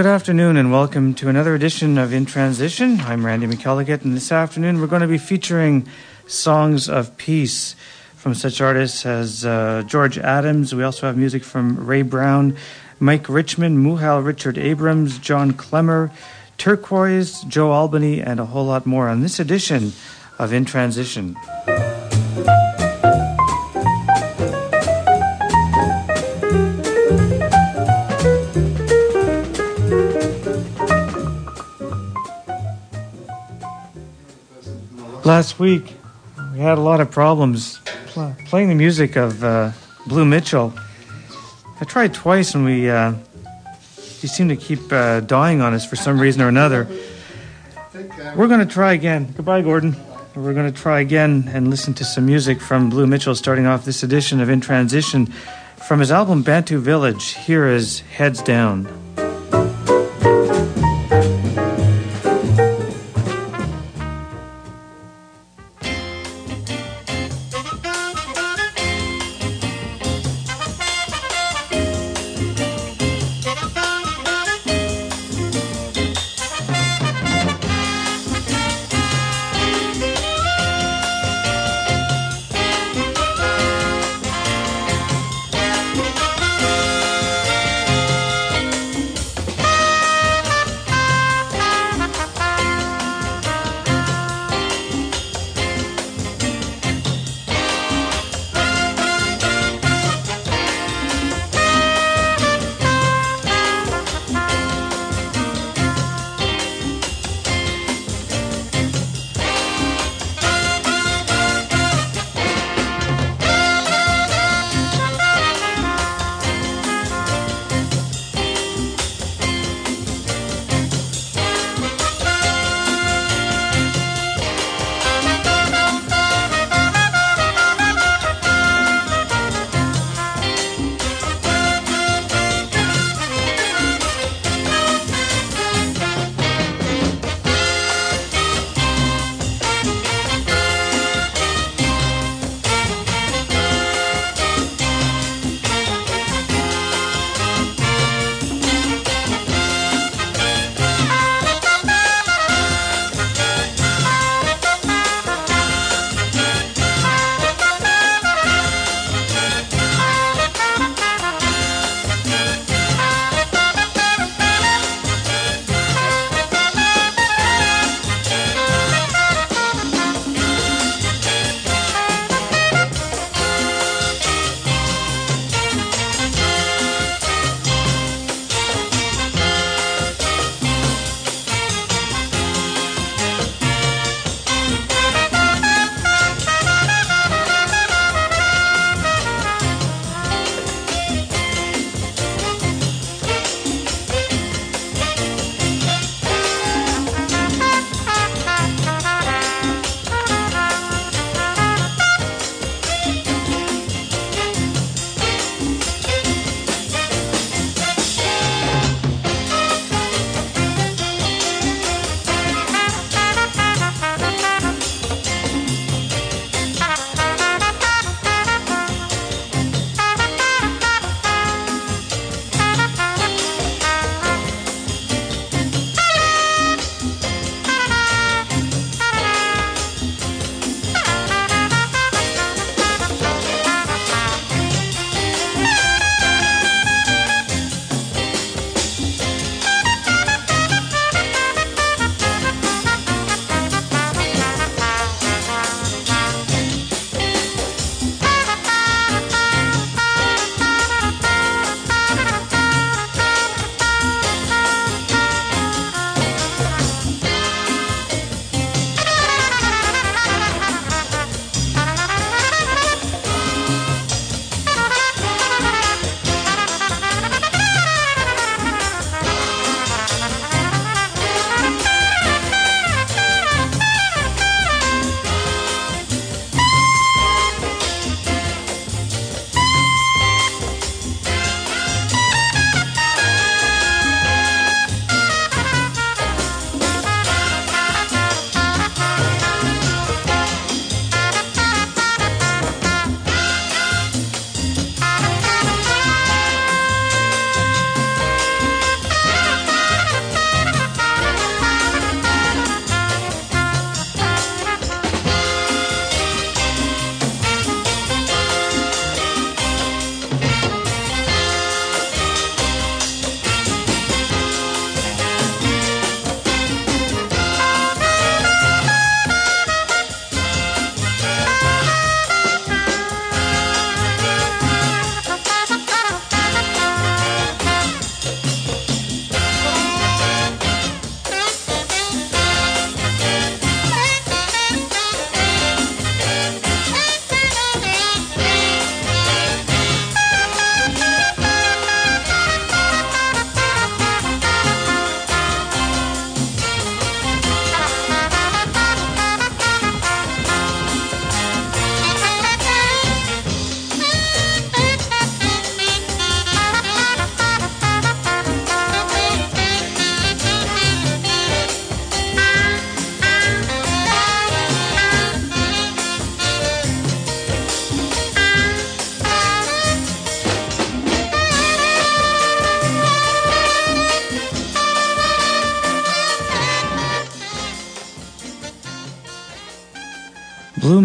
Good afternoon and welcome to another edition of In Transition. I'm Randy McElligott, and this afternoon we're going to be featuring songs of peace from such artists as uh, George Adams. We also have music from Ray Brown, Mike Richmond, Muhal Richard Abrams, John Klemmer, Turquoise, Joe Albany, and a whole lot more on this edition of In Transition. Last week, we had a lot of problems pl- playing the music of uh, Blue Mitchell. I tried twice and we uh, he seemed to keep uh, dying on us for some reason or another. We're going to try again. Goodbye, Gordon. We're going to try again and listen to some music from Blue Mitchell, starting off this edition of In Transition from his album Bantu Village. Here is Heads Down.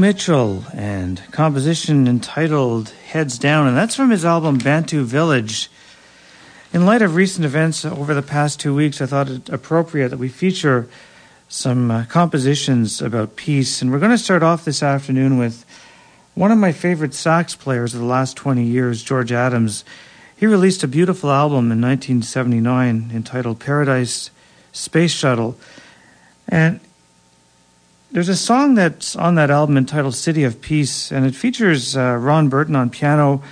Mitchell and composition entitled Heads Down, and that's from his album Bantu Village. In light of recent events over the past two weeks, I thought it appropriate that we feature some uh, compositions about peace. And we're going to start off this afternoon with one of my favorite sax players of the last 20 years, George Adams. He released a beautiful album in 1979 entitled Paradise Space Shuttle. And there's a song that's on that album entitled City of Peace, and it features uh, Ron Burton on piano,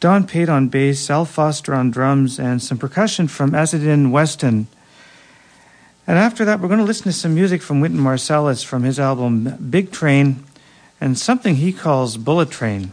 Don Pate on bass, Al Foster on drums, and some percussion from Azzedine Weston. And after that, we're going to listen to some music from Wynton Marsalis from his album Big Train and something he calls Bullet Train.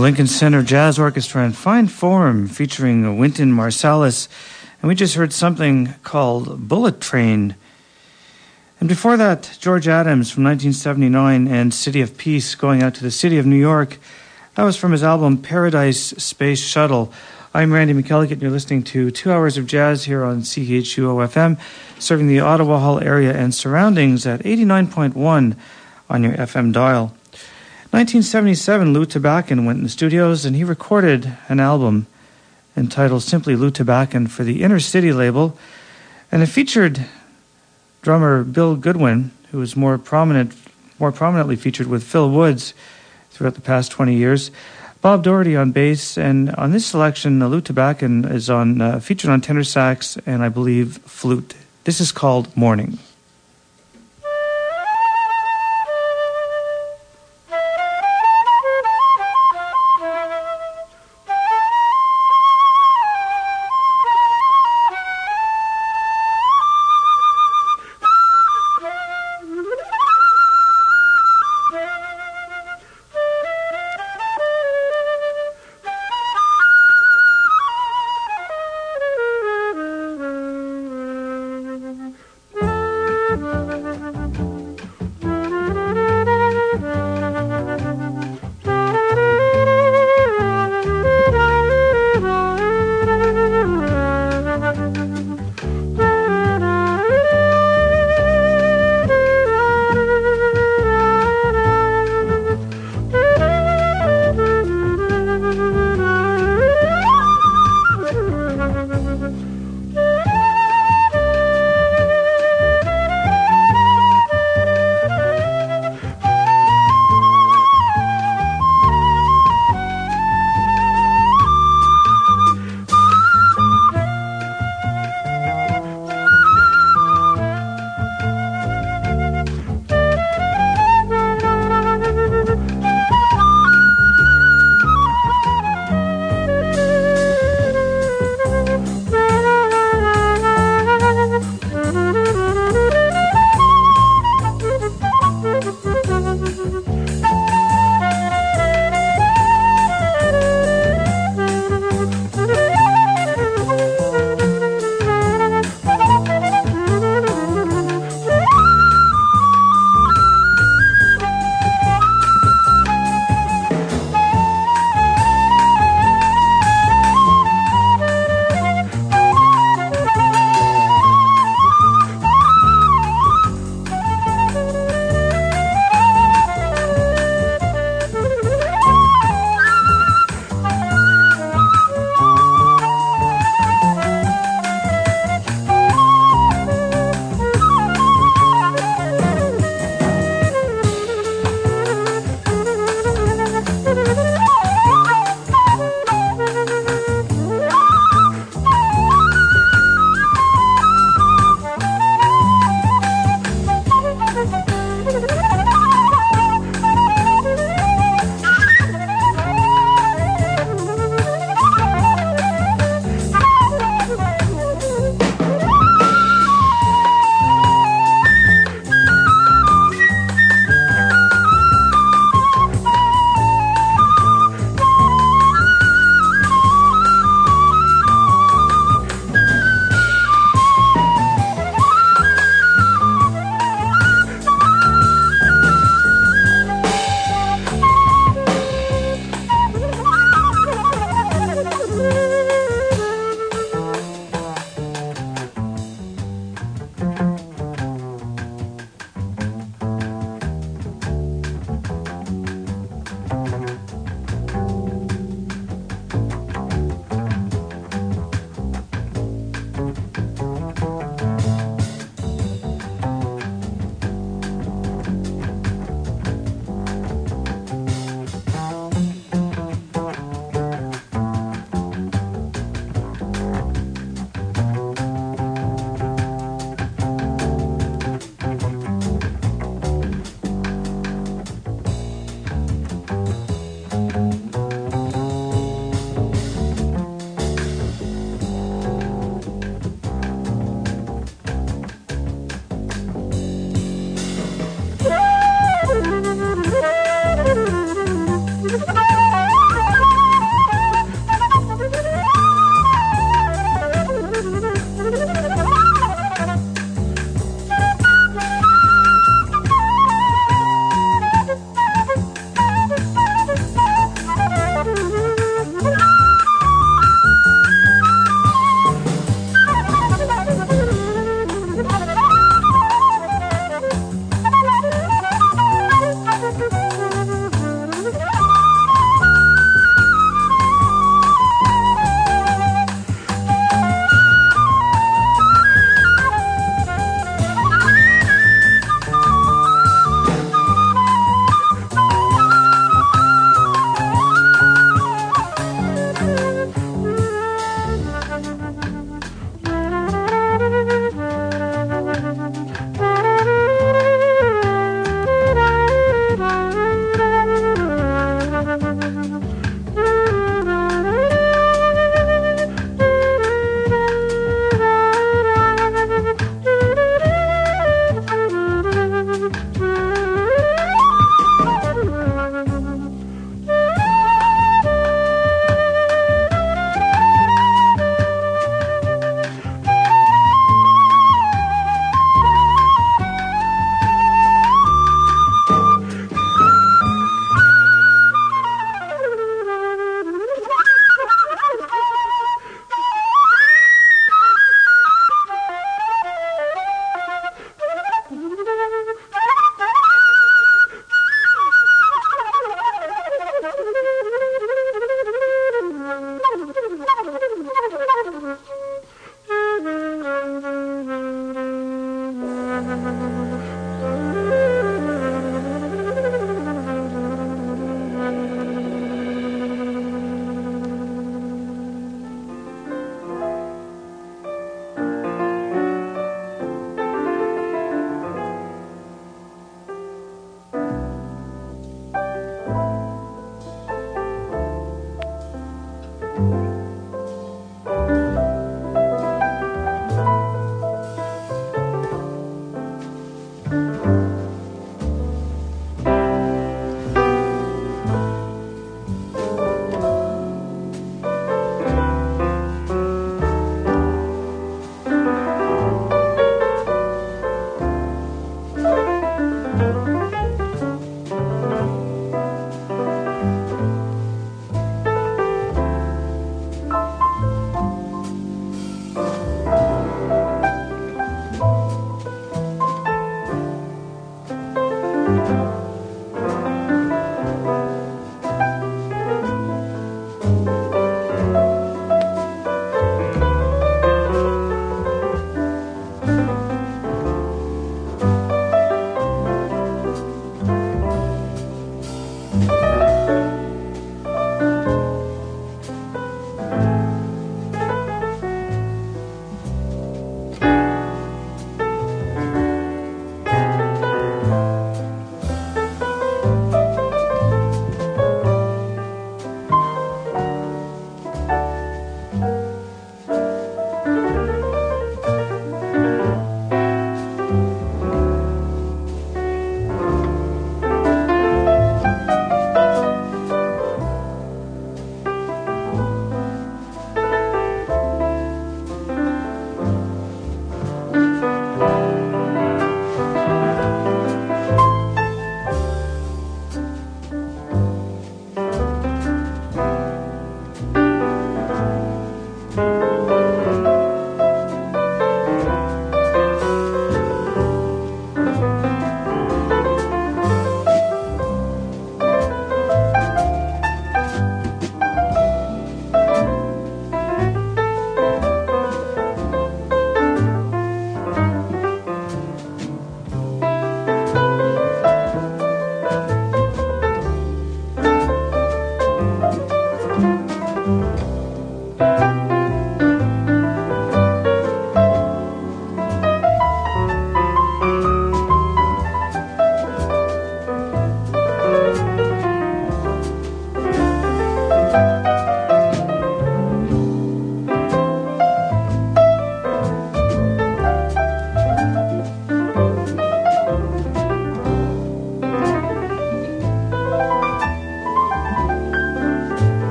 Lincoln Center Jazz Orchestra in fine form featuring Wynton Marsalis. And we just heard something called Bullet Train. And before that, George Adams from 1979 and City of Peace going out to the city of New York. That was from his album Paradise Space Shuttle. I'm Randy McElligott, and you're listening to two hours of jazz here on CHUO FM, serving the Ottawa Hull area and surroundings at 89.1 on your FM dial. 1977, Lew Tabackin went in the studios and he recorded an album entitled simply Lew Tabackin for the Inner City label, and it featured drummer Bill Goodwin, who was more prominent, more prominently featured with Phil Woods throughout the past 20 years. Bob Doherty on bass, and on this selection, Lew Tabackin is on uh, featured on tenor sax and I believe flute. This is called Morning.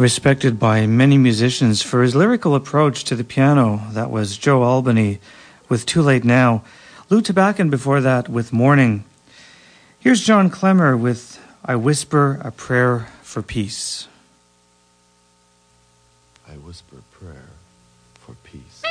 Respected by many musicians for his lyrical approach to the piano. That was Joe Albany with Too Late Now. Lew Tabackin before that with Morning. Here's John Klemmer with I Whisper a Prayer for Peace. I whisper a prayer for peace.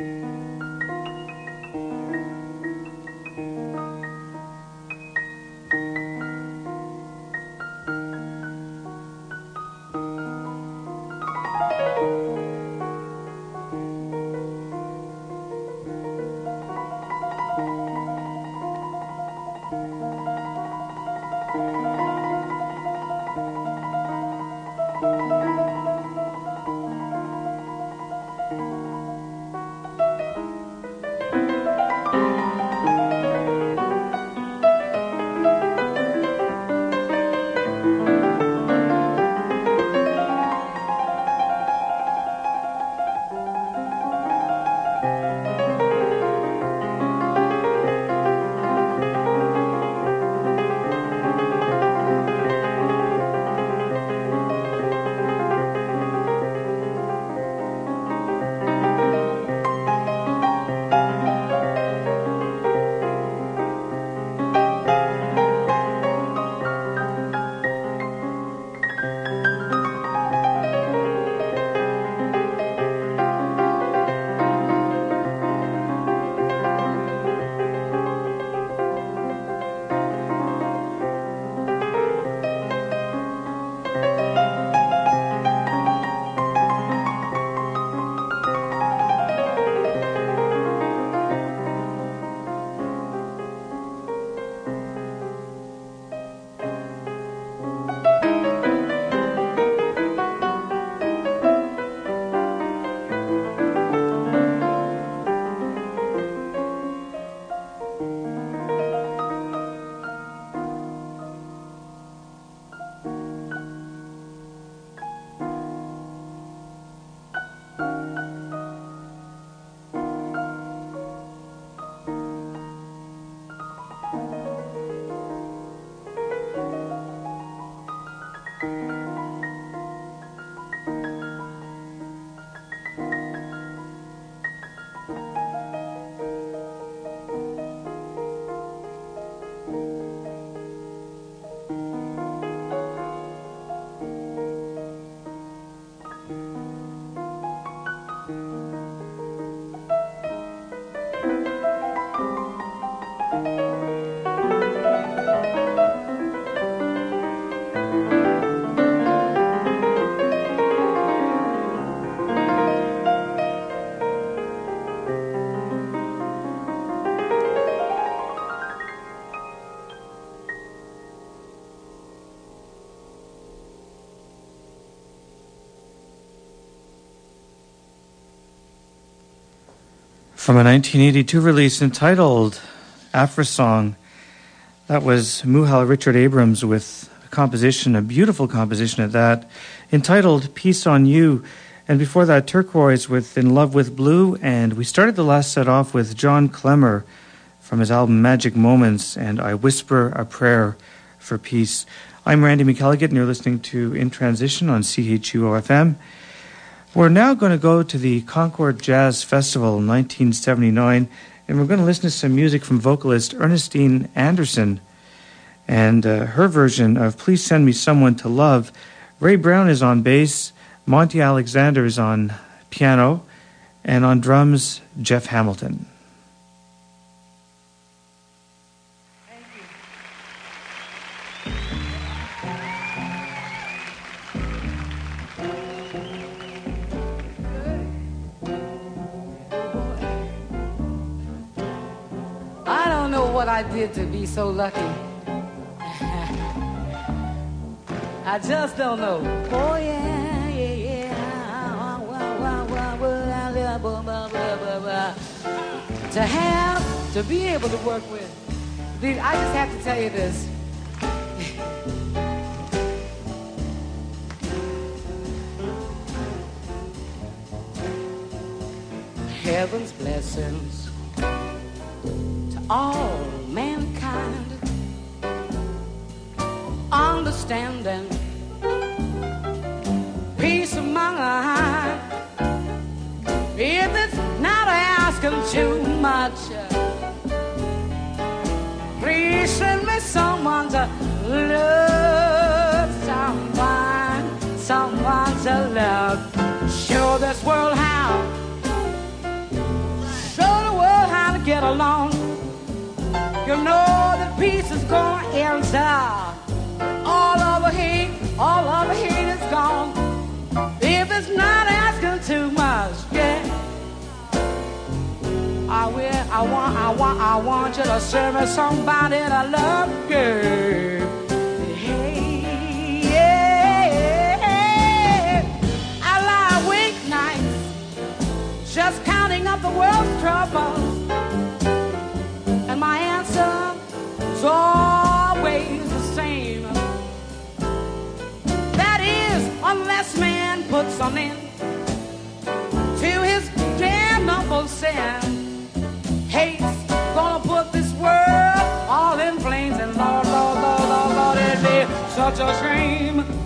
Música From a 1982 release entitled Afrisong, that was Muhal Richard Abrams with a composition, a beautiful composition at that, entitled Peace on You. And before that, Turquoise with In Love with Blue. And we started the last set off with John Klemmer from his album Magic Moments and I Whisper a Prayer for Peace. I'm Randy McElligott, and you're listening to In Transition on CHUO-FM. We're now going to go to the Concord Jazz Festival in 1979, and we're going to listen to some music from vocalist Ernestine Anderson and uh, her version of Please Send Me Someone to Love. Ray Brown is on bass, Monty Alexander is on piano, and on drums, Jeff Hamilton. So lucky. I just don't know. Oh yeah, yeah, yeah. To have, to be able to work with. I just have to tell you this. Heaven's blessings to all mankind. Understanding peace of mind. If it's not asking too much please send me someone to love. Someone someone to love. Show this world how. Show the world how to get along you know that peace is gonna enter. All of the hate, all of the hate is gone. If it's not asking too much, yeah. I will, I want, I want, I want you to serve me somebody that I love, girl. Hey, yeah. I lie awake nights, just counting up the world's troubles is always the same. That is, unless man puts an end to his damnable sin, hate's gonna put this world all in flames. And Lord, Lord, Lord, Lord, Lord, it'd be such a shame.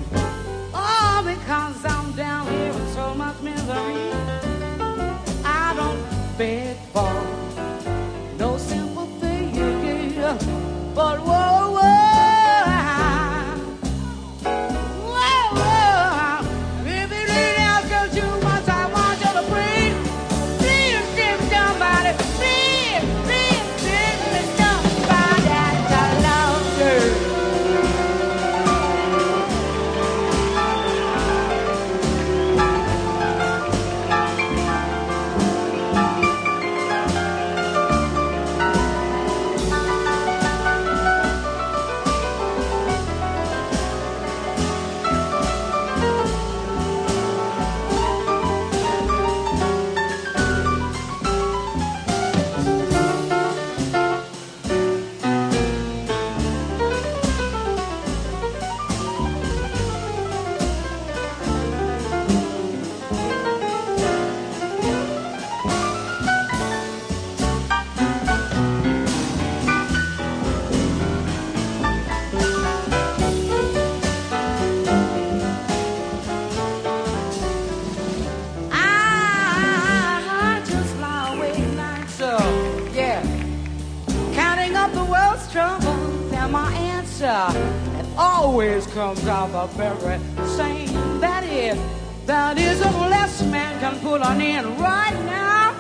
Always comes out the very same. That is, that is unless man can put an end right now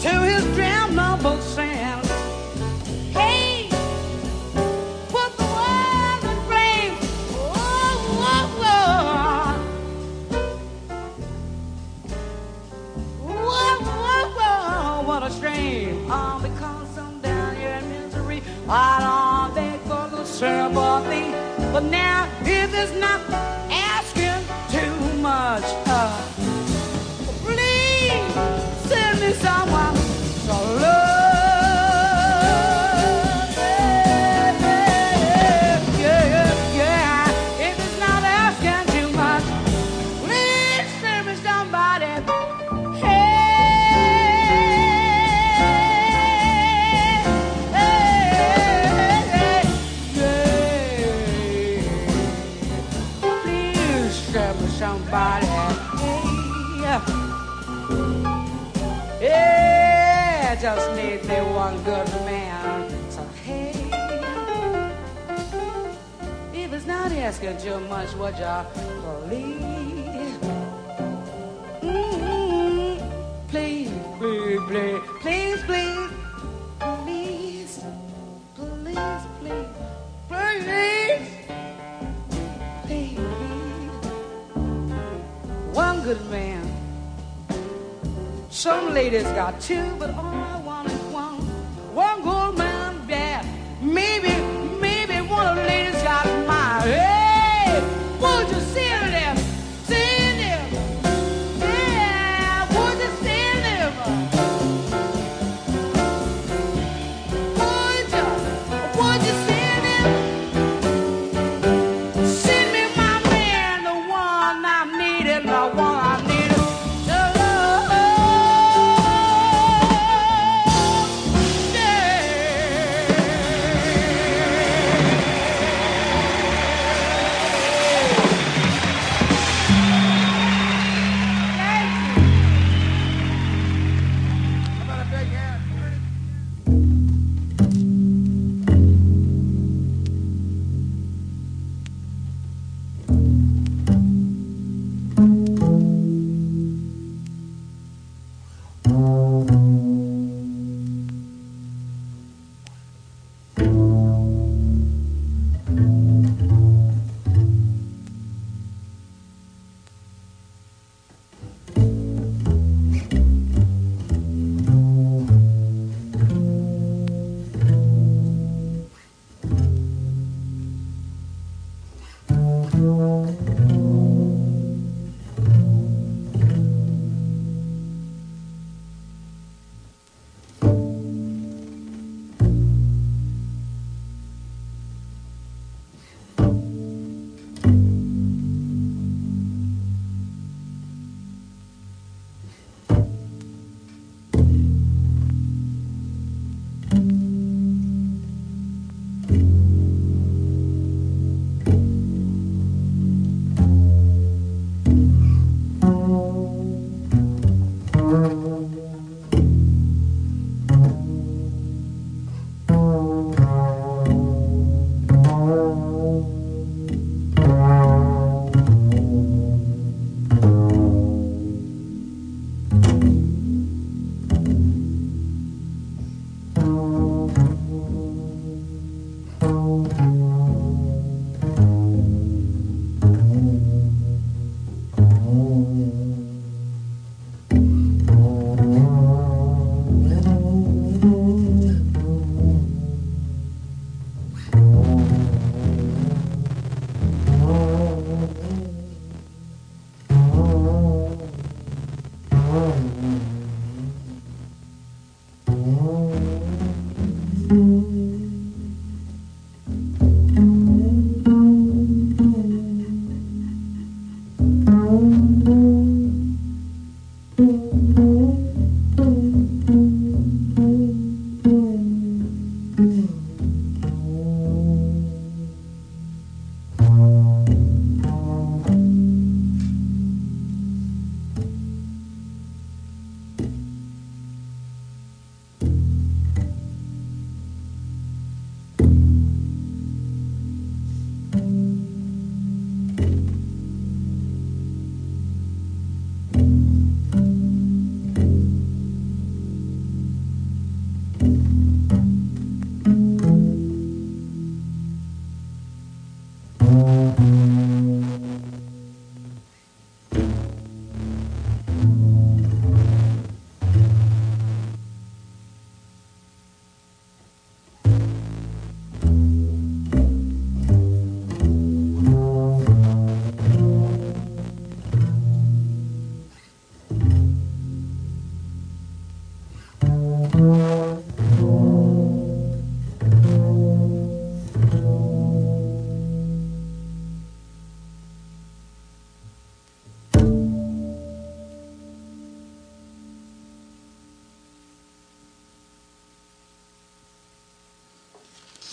to his damnable number Hey, now, if it's not asking too much, too much, what ya believe? please? please, please, Please, please, please, please, please. Good man. Some ladies got two, but all I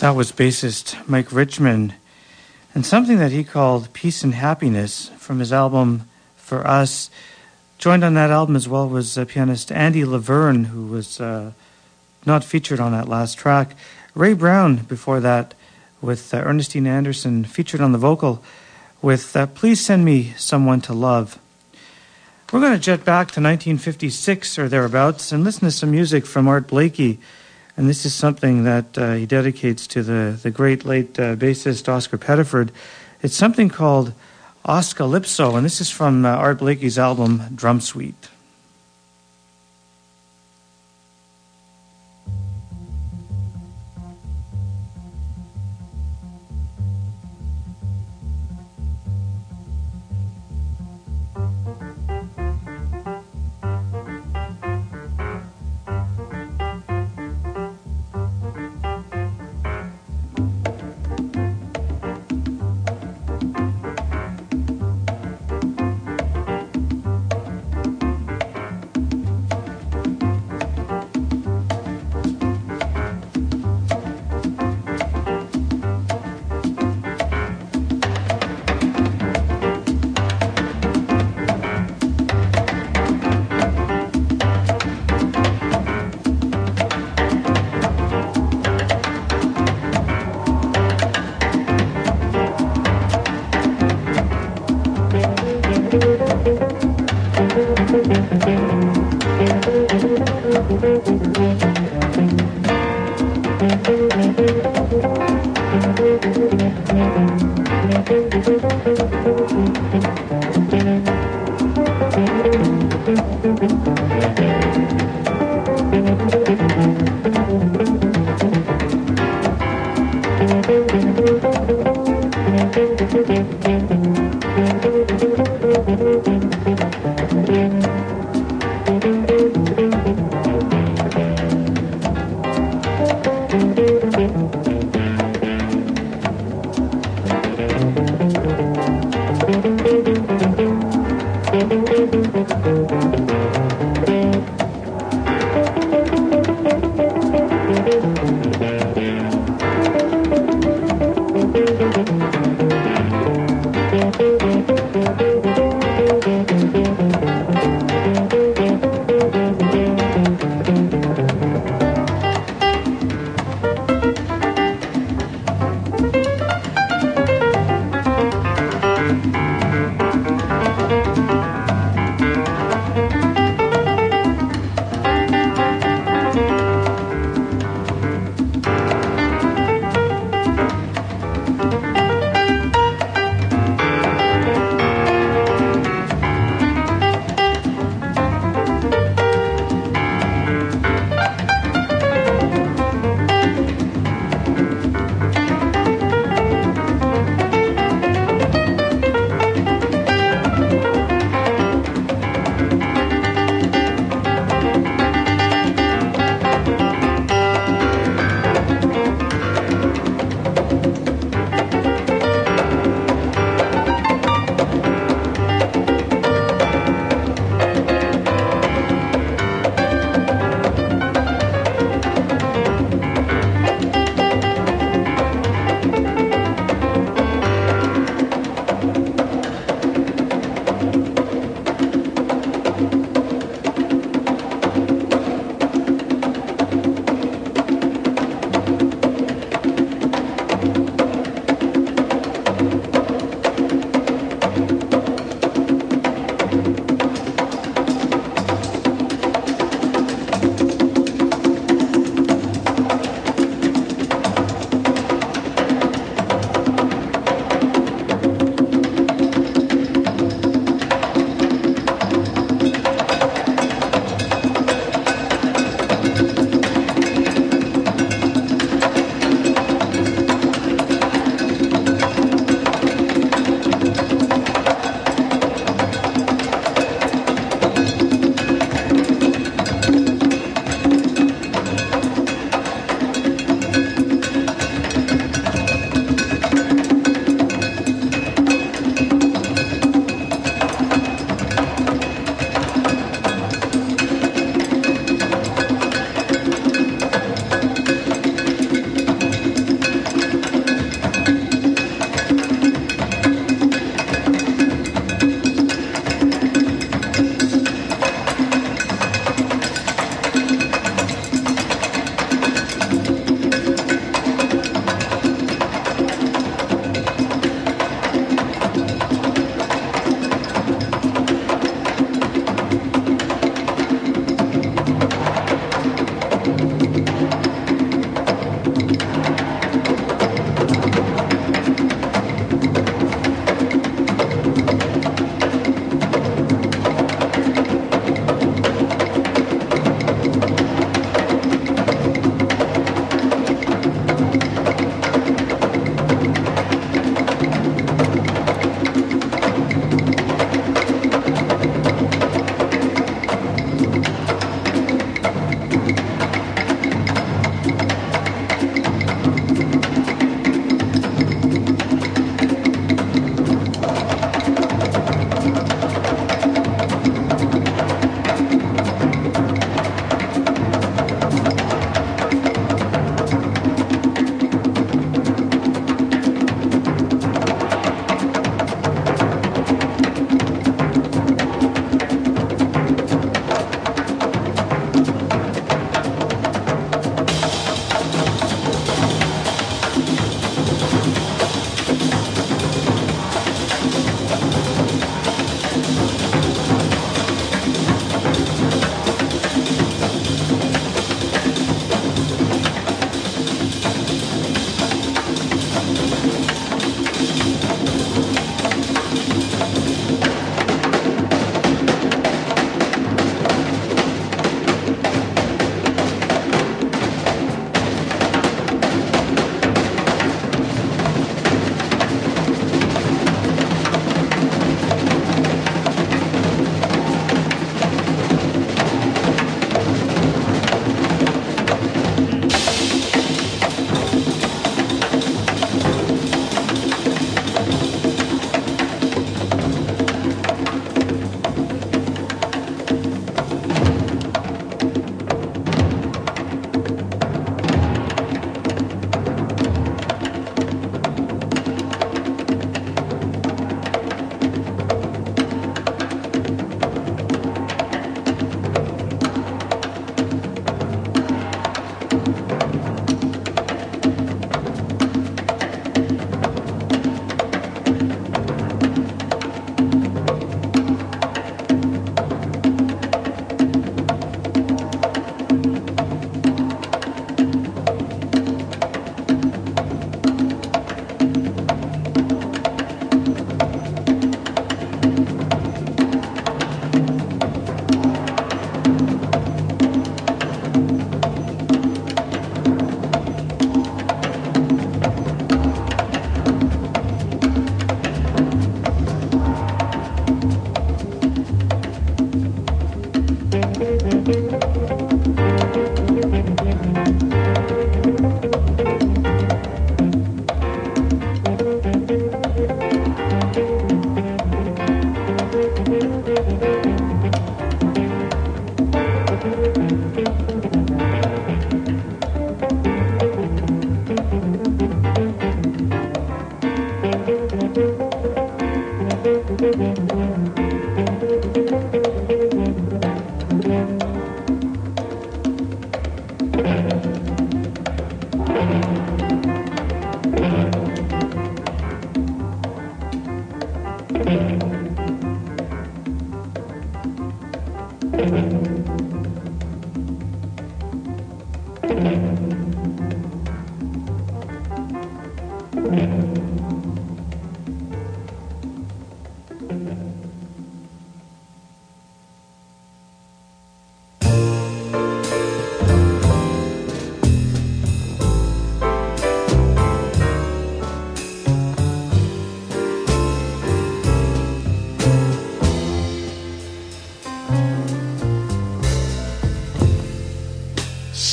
That was bassist Mike Richmond, and something that he called Peace and Happiness from his album For Us. Joined on that album as well was uh, pianist Andy LaVerne, who was uh, not featured on that last track. Ray Brown before that with uh, Ernestine Anderson, featured on the vocal with uh, Please Send Me Someone to Love. We're going to jet back to 1956 or thereabouts and listen to some music from Art Blakey. And this is something that uh, he dedicates to the, the great late uh, bassist Oscar Pettiford. It's something called Oscalypso, and this is from uh, Art Blakey's album Drum Suite.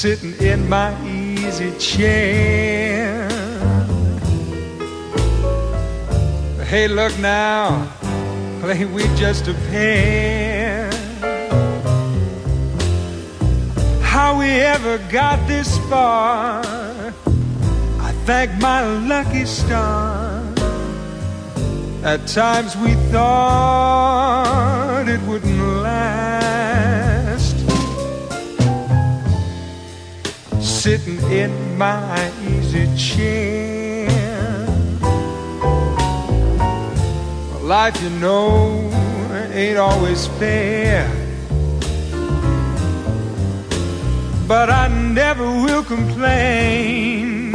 Sitting in my easy chair. Hey, look now, ain't we just a pair? How we ever got this far, I thank my lucky star. At times we thought it wouldn't last. In my easy chair. Life, you know, ain't always fair. but I never will complain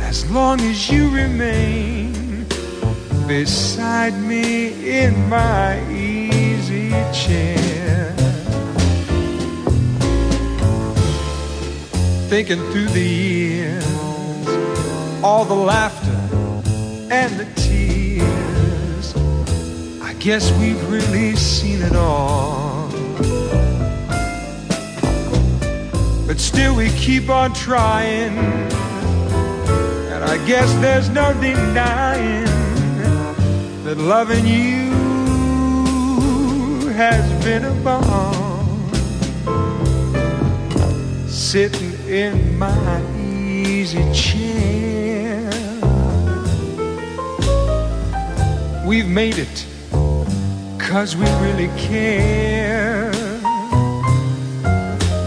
as long as you remain beside me in my easy chair. Thinking through the years, all the laughter and the tears, I guess we've really seen it all. But still, we keep on trying. And I guess there's no denying that loving you has been a bomb. Sitting in my easy chair. We've made it cause we really care.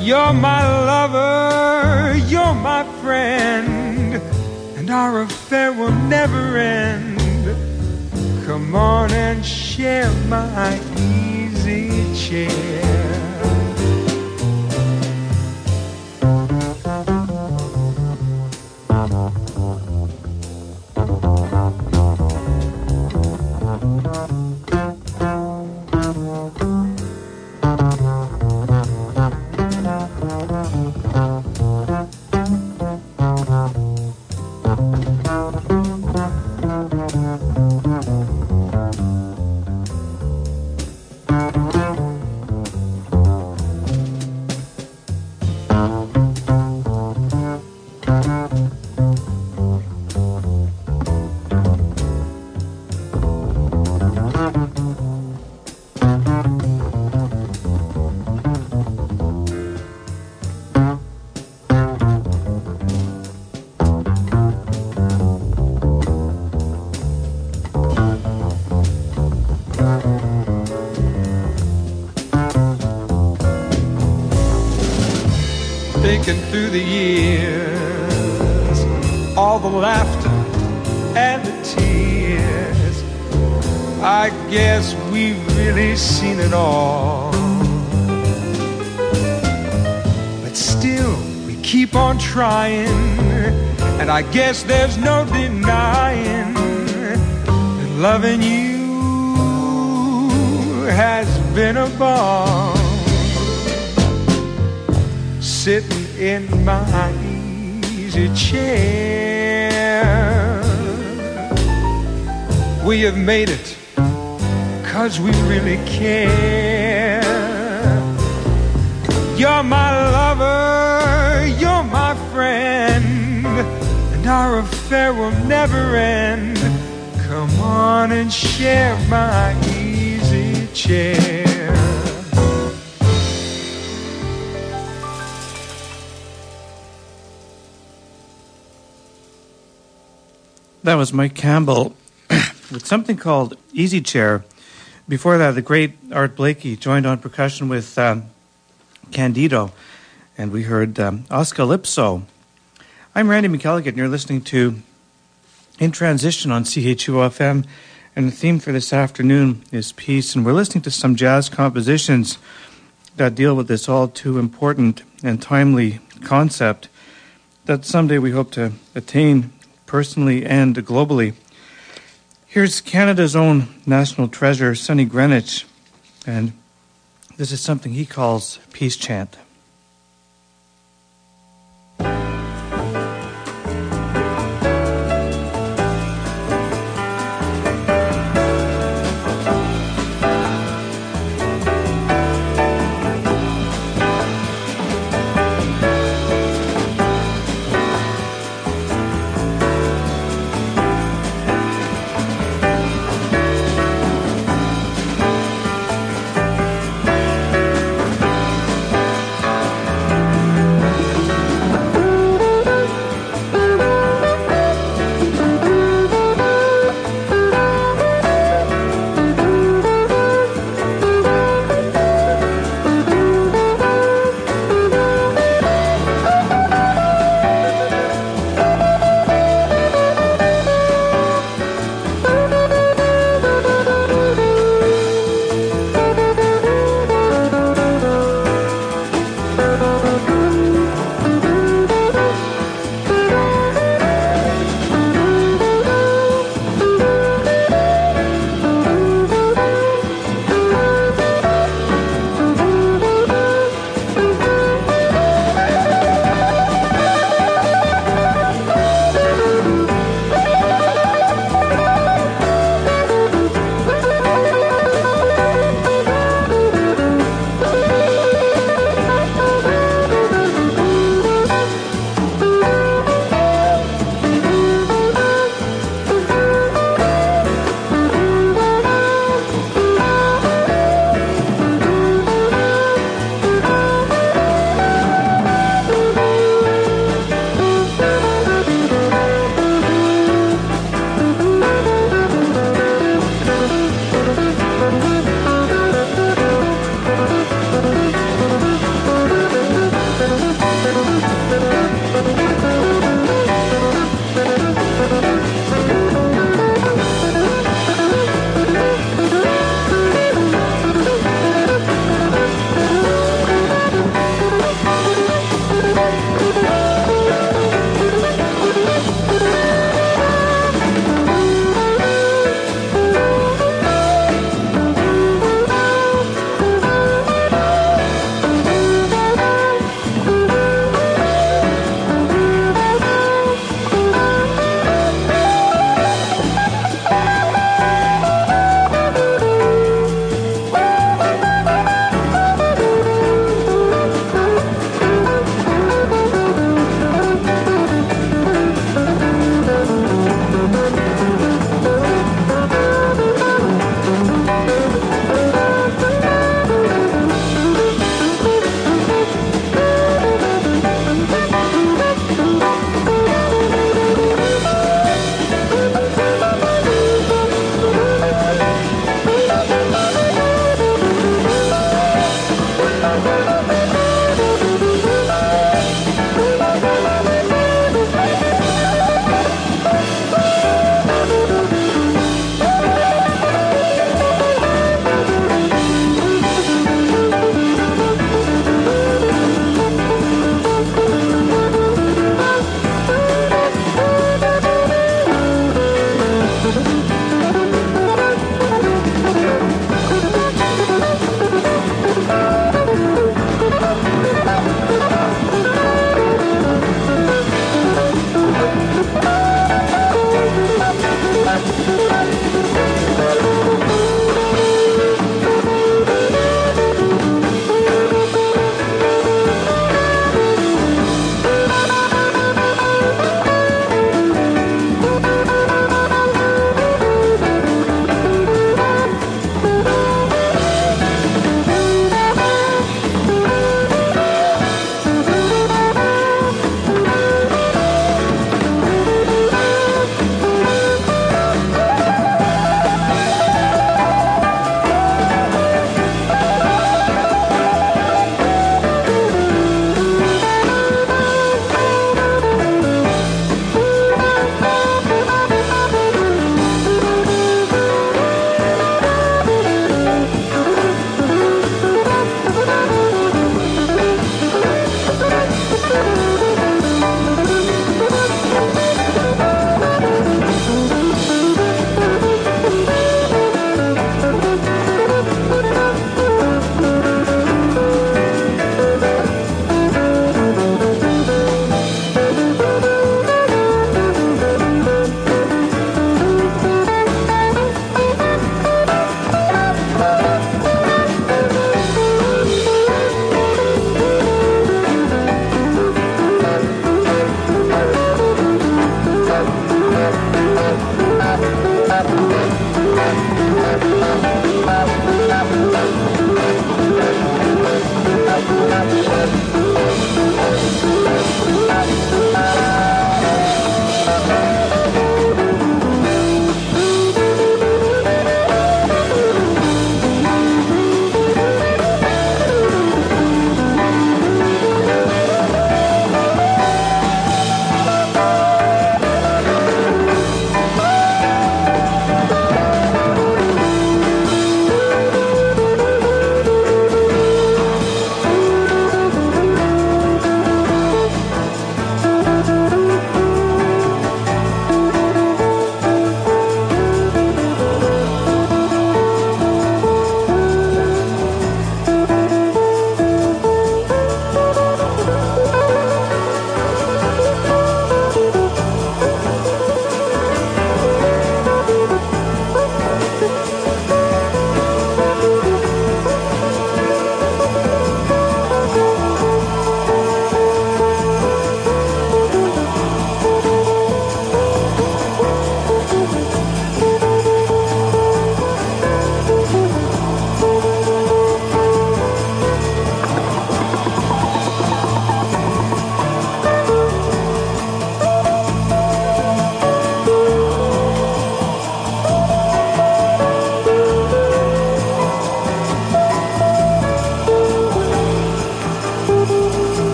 You're my lover, you're my friend, and our affair will never end. Come on and share my easy chair. Through the years, all the laughter and the tears. I guess we've really seen it all. But still, we keep on trying, and I guess there's no denying that loving you has been a bomb sitting in my easy chair. We have made it cause we really care. You're my lover, you're my friend, and our affair will never end. Come on and share my easy chair. That was Mike Campbell with something called Easy Chair. Before that, the great Art Blakey joined on percussion with um, Candido, and we heard um, Oscalypso. I'm Randy McElligott, and you're listening to In Transition on CHUO FM, and the theme for this afternoon is peace, and we're listening to some jazz compositions that deal with this all too important and timely concept that someday we hope to attain personally and globally. Here's Canada's own national treasure, Sonny Greenwich, and this is something he calls Peace Chant.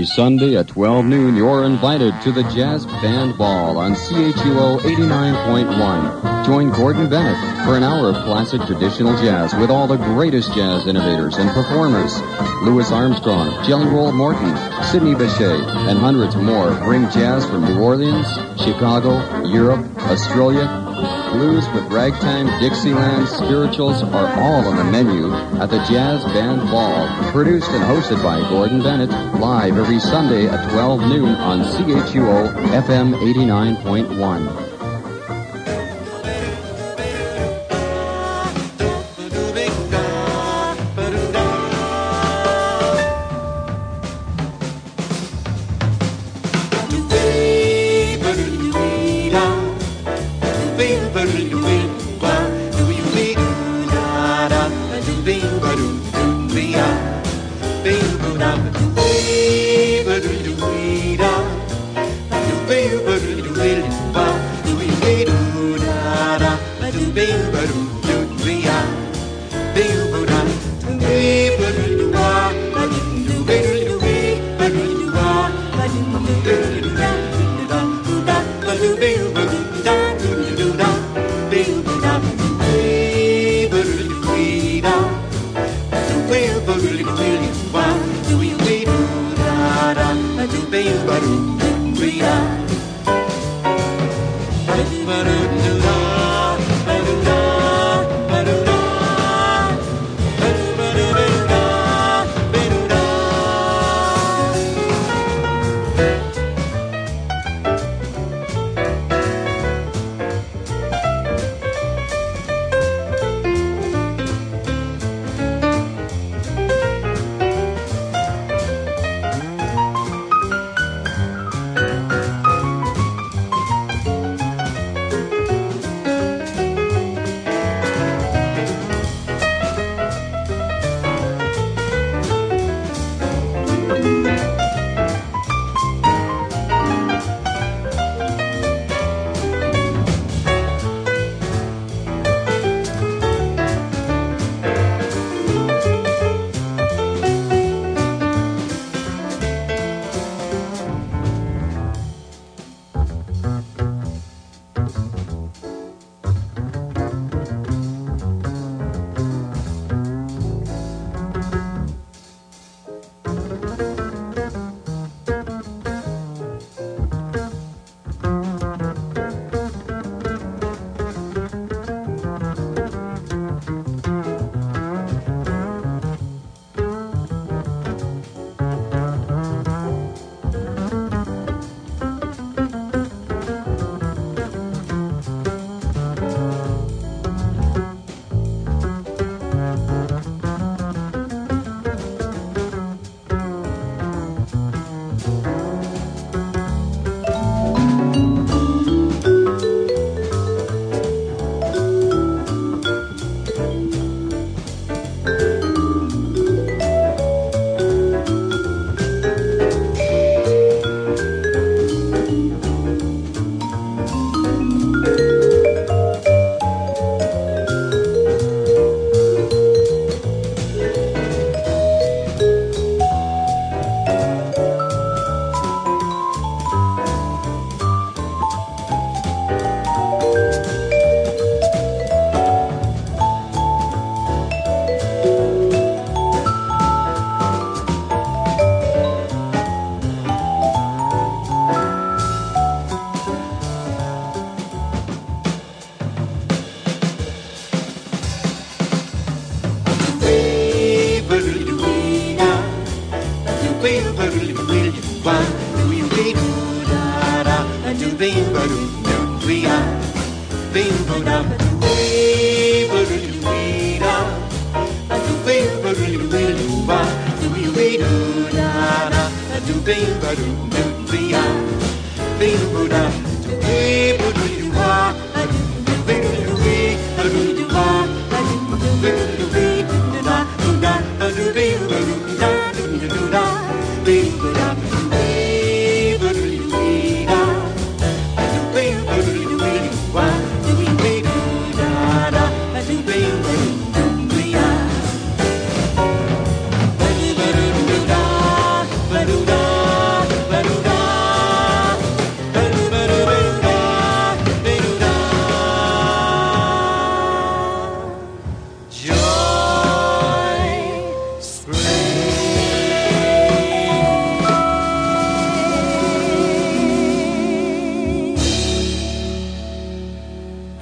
Every Sunday at 12 noon, you're invited to the Jazz Band Ball on CHUO 89.1. Join Gordon Bennett for an hour of classic traditional jazz with all the greatest jazz innovators and performers. Louis Armstrong, Jelly Roll Morton, Sidney Bechet, and hundreds more bring jazz from New Orleans, Chicago, Europe, Australia, blues with ragtime, Dixieland, spirituals are all on the menu at the Jazz Band Ball. Produced and hosted by Gordon Bennett, live every Sunday at 12 noon on CHUO FM 89.1.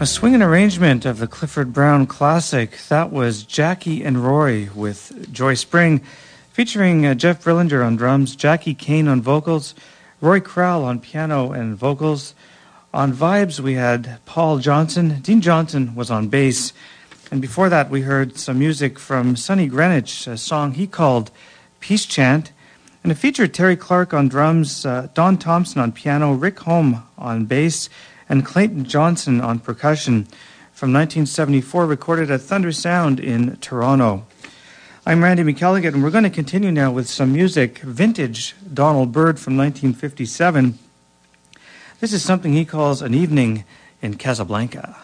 swinging arrangement of the Clifford Brown classic. That was Jackie and Roy with Joy Spring, featuring uh, Jeff Brillinger on drums, Jackie Cain on vocals, Roy Kral on piano and vocals. On vibes, we had Paul Johnson. Dean Johnson was on bass. And before that, we heard some music from Sonny Greenwich, a song he called Peace Chant. And it featured Terry Clarke on drums, uh, Don Thompson on piano, Rick Homme on bass, and Clayton Johnson on percussion from 1974, recorded at Thunder Sound in Toronto. I'm Randy McElligott, and we're going to continue now with some music, vintage Donald Byrd from 1957. This is something he calls an evening in Casablanca.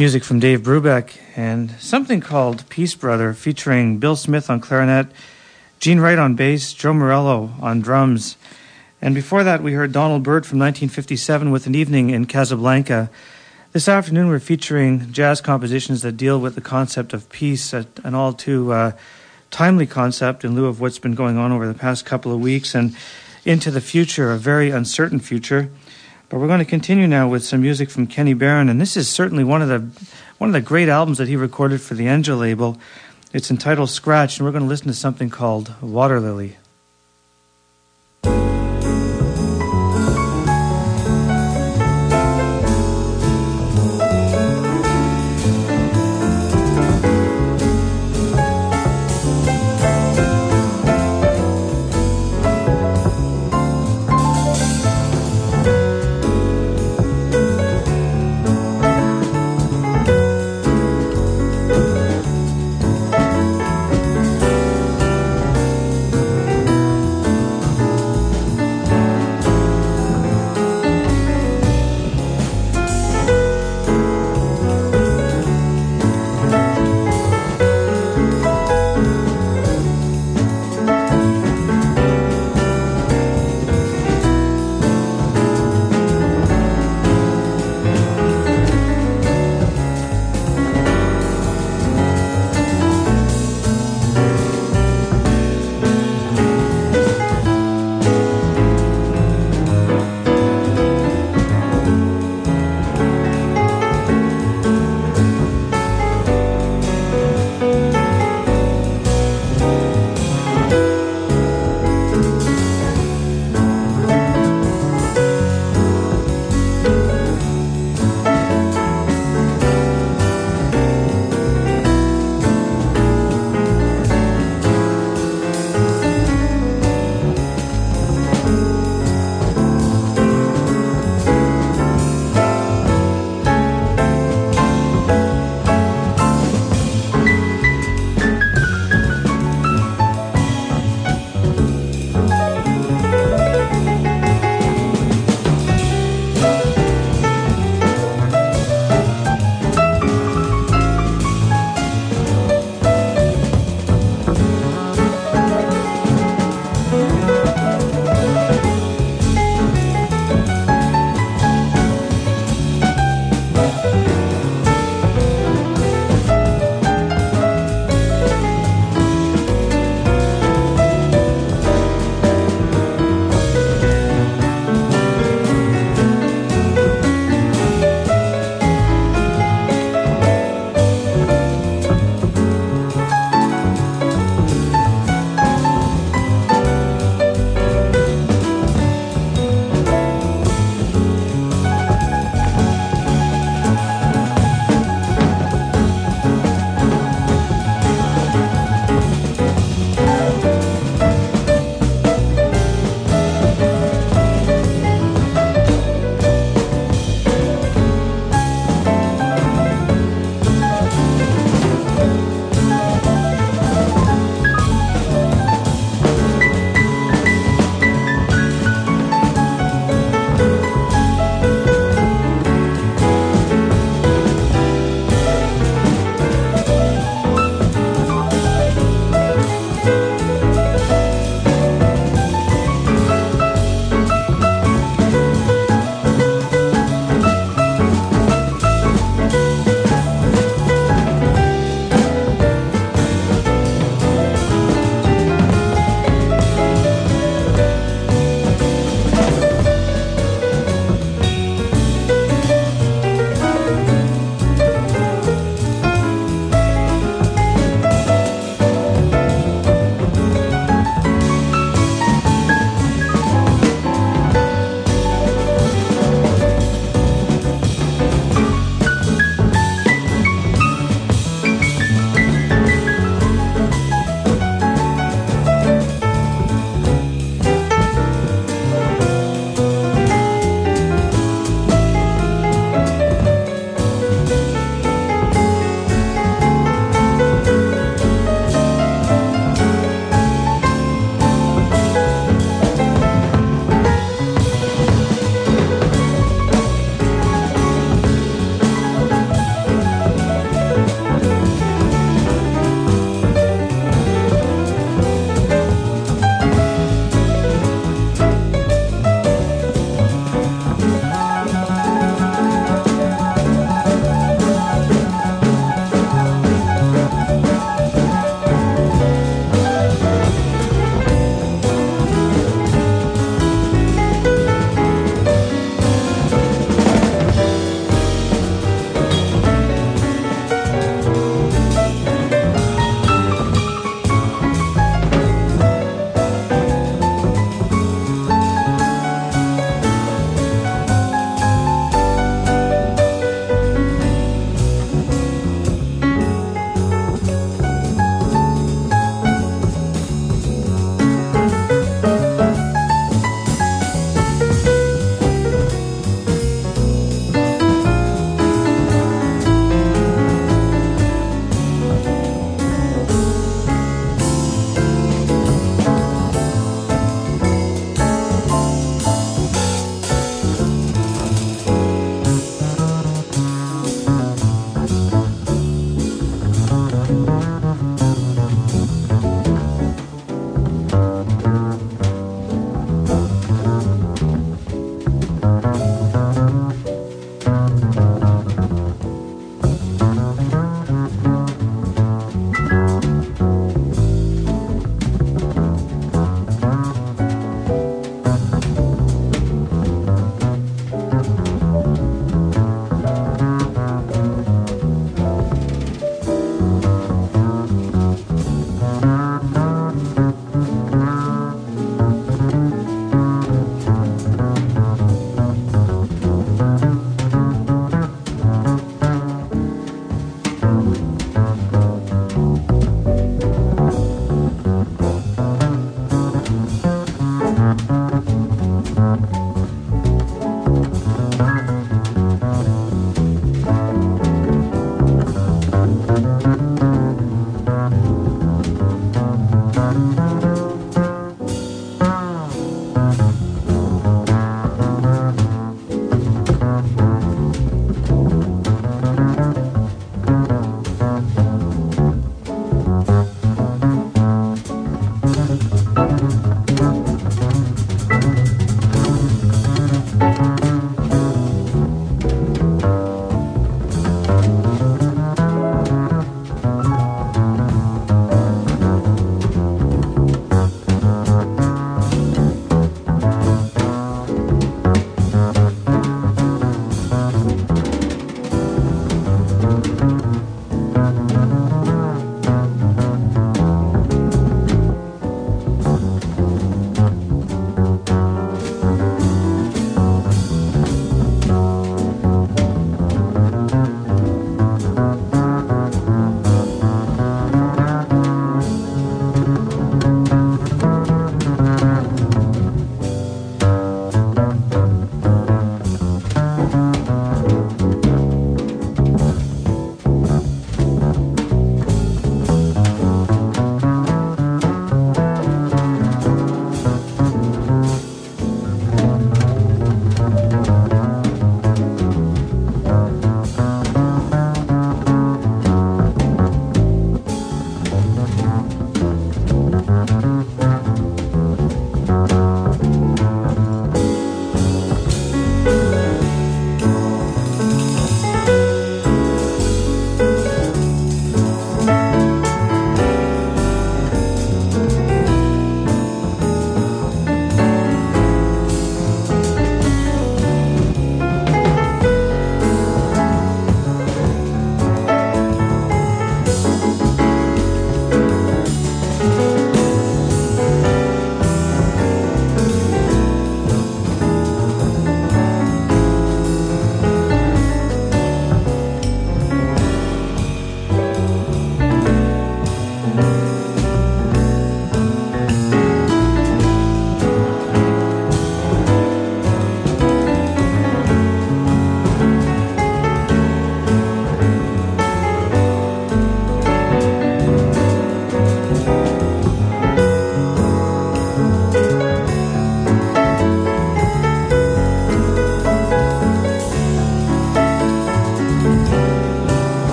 Music from Dave Brubeck and something called Peace Brother featuring Bill Smith on clarinet, Gene Wright on bass, Joe Morello on drums. And before that, we heard Donald Byrd from 1957 with An Evening in Casablanca. This afternoon, we're featuring jazz compositions that deal with the concept of peace, an all too uh, timely concept in lieu of what's been going on over the past couple of weeks and into the future, a very uncertain future. But we're going to continue now with some music from Kenny Barron, and this is certainly one of the one of the great albums that he recorded for the Angel label. It's entitled Scratch, and we're going to listen to something called Water Lily.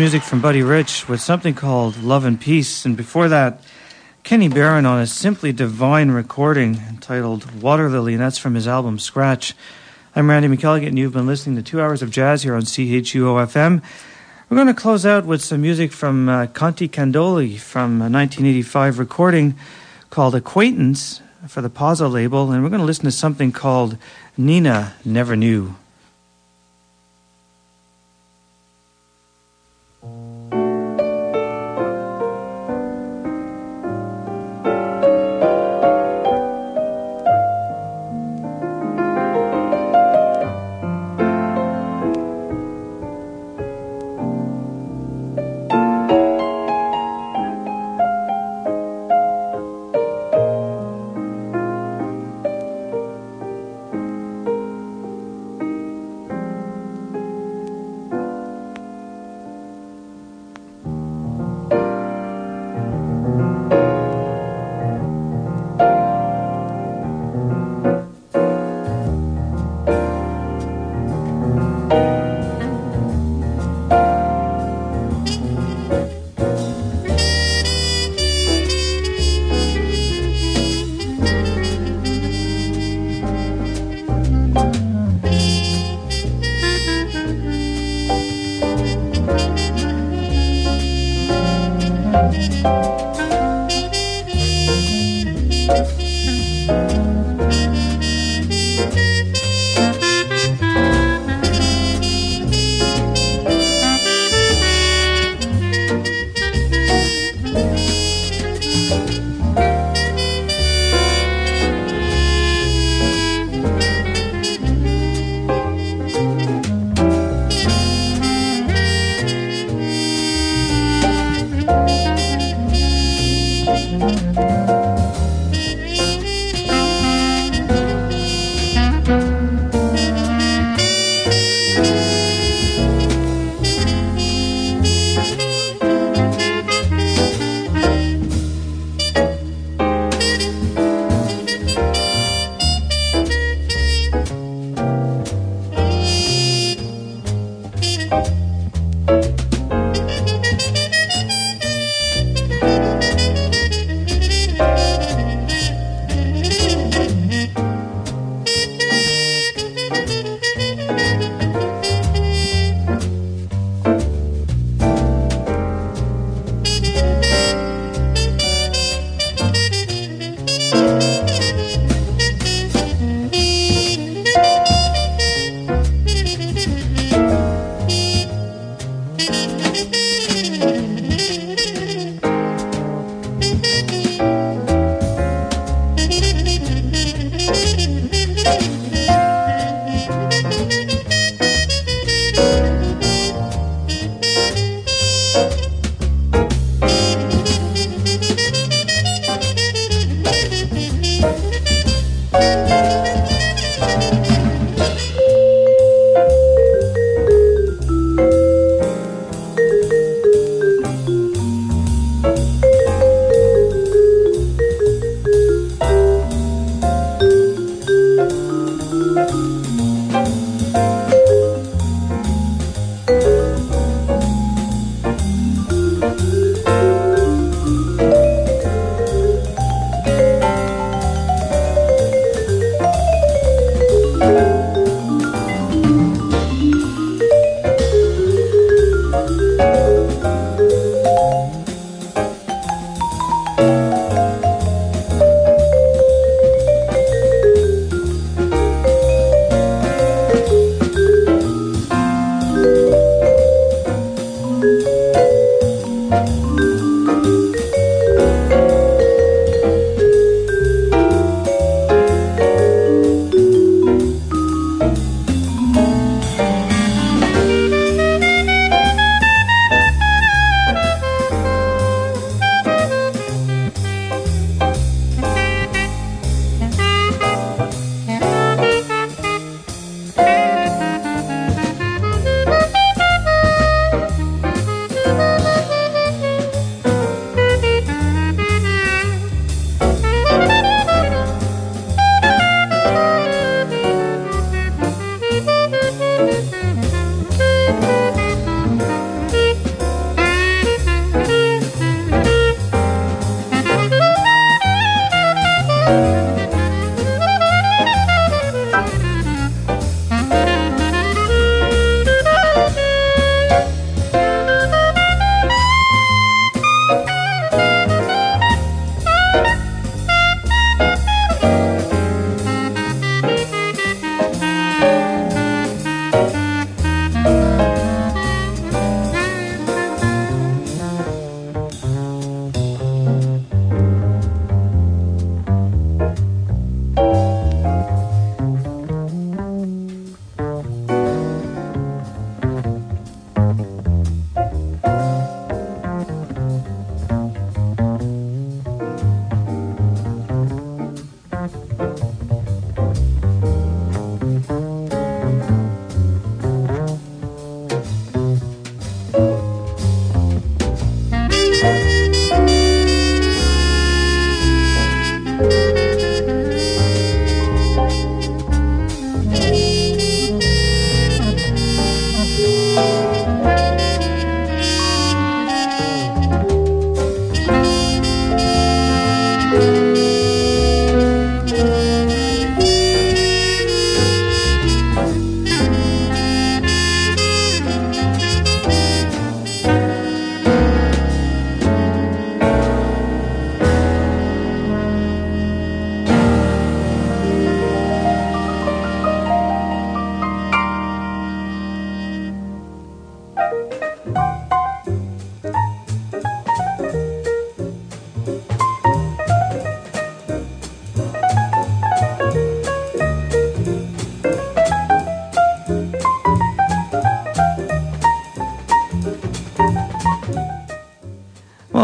Music from Buddy Rich with something called Love and Peace. And before that, Kenny Barron on a simply divine recording entitled Water Lily, and that's from his album Scratch. I'm Randy McElligott, and you've been listening to two hours of jazz here on CHUO FM. We're going to close out with some music from uh, Conte Candoli from a 1985 recording called Acquaintance for the Pazzo label, and we're going to listen to something called Nina Never Knew.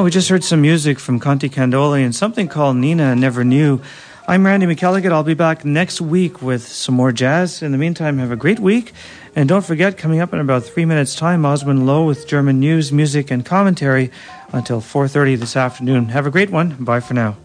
We just heard some music from Conte Candoli and something called Nina Never Knew. I'm Randy McElligott. I'll be back next week with some more jazz. In the meantime, have a great week. And don't forget, coming up in about three minutes' time, Osmond Lowe with German news, music, and commentary until 4.30 this afternoon. Have a great one. Bye for now.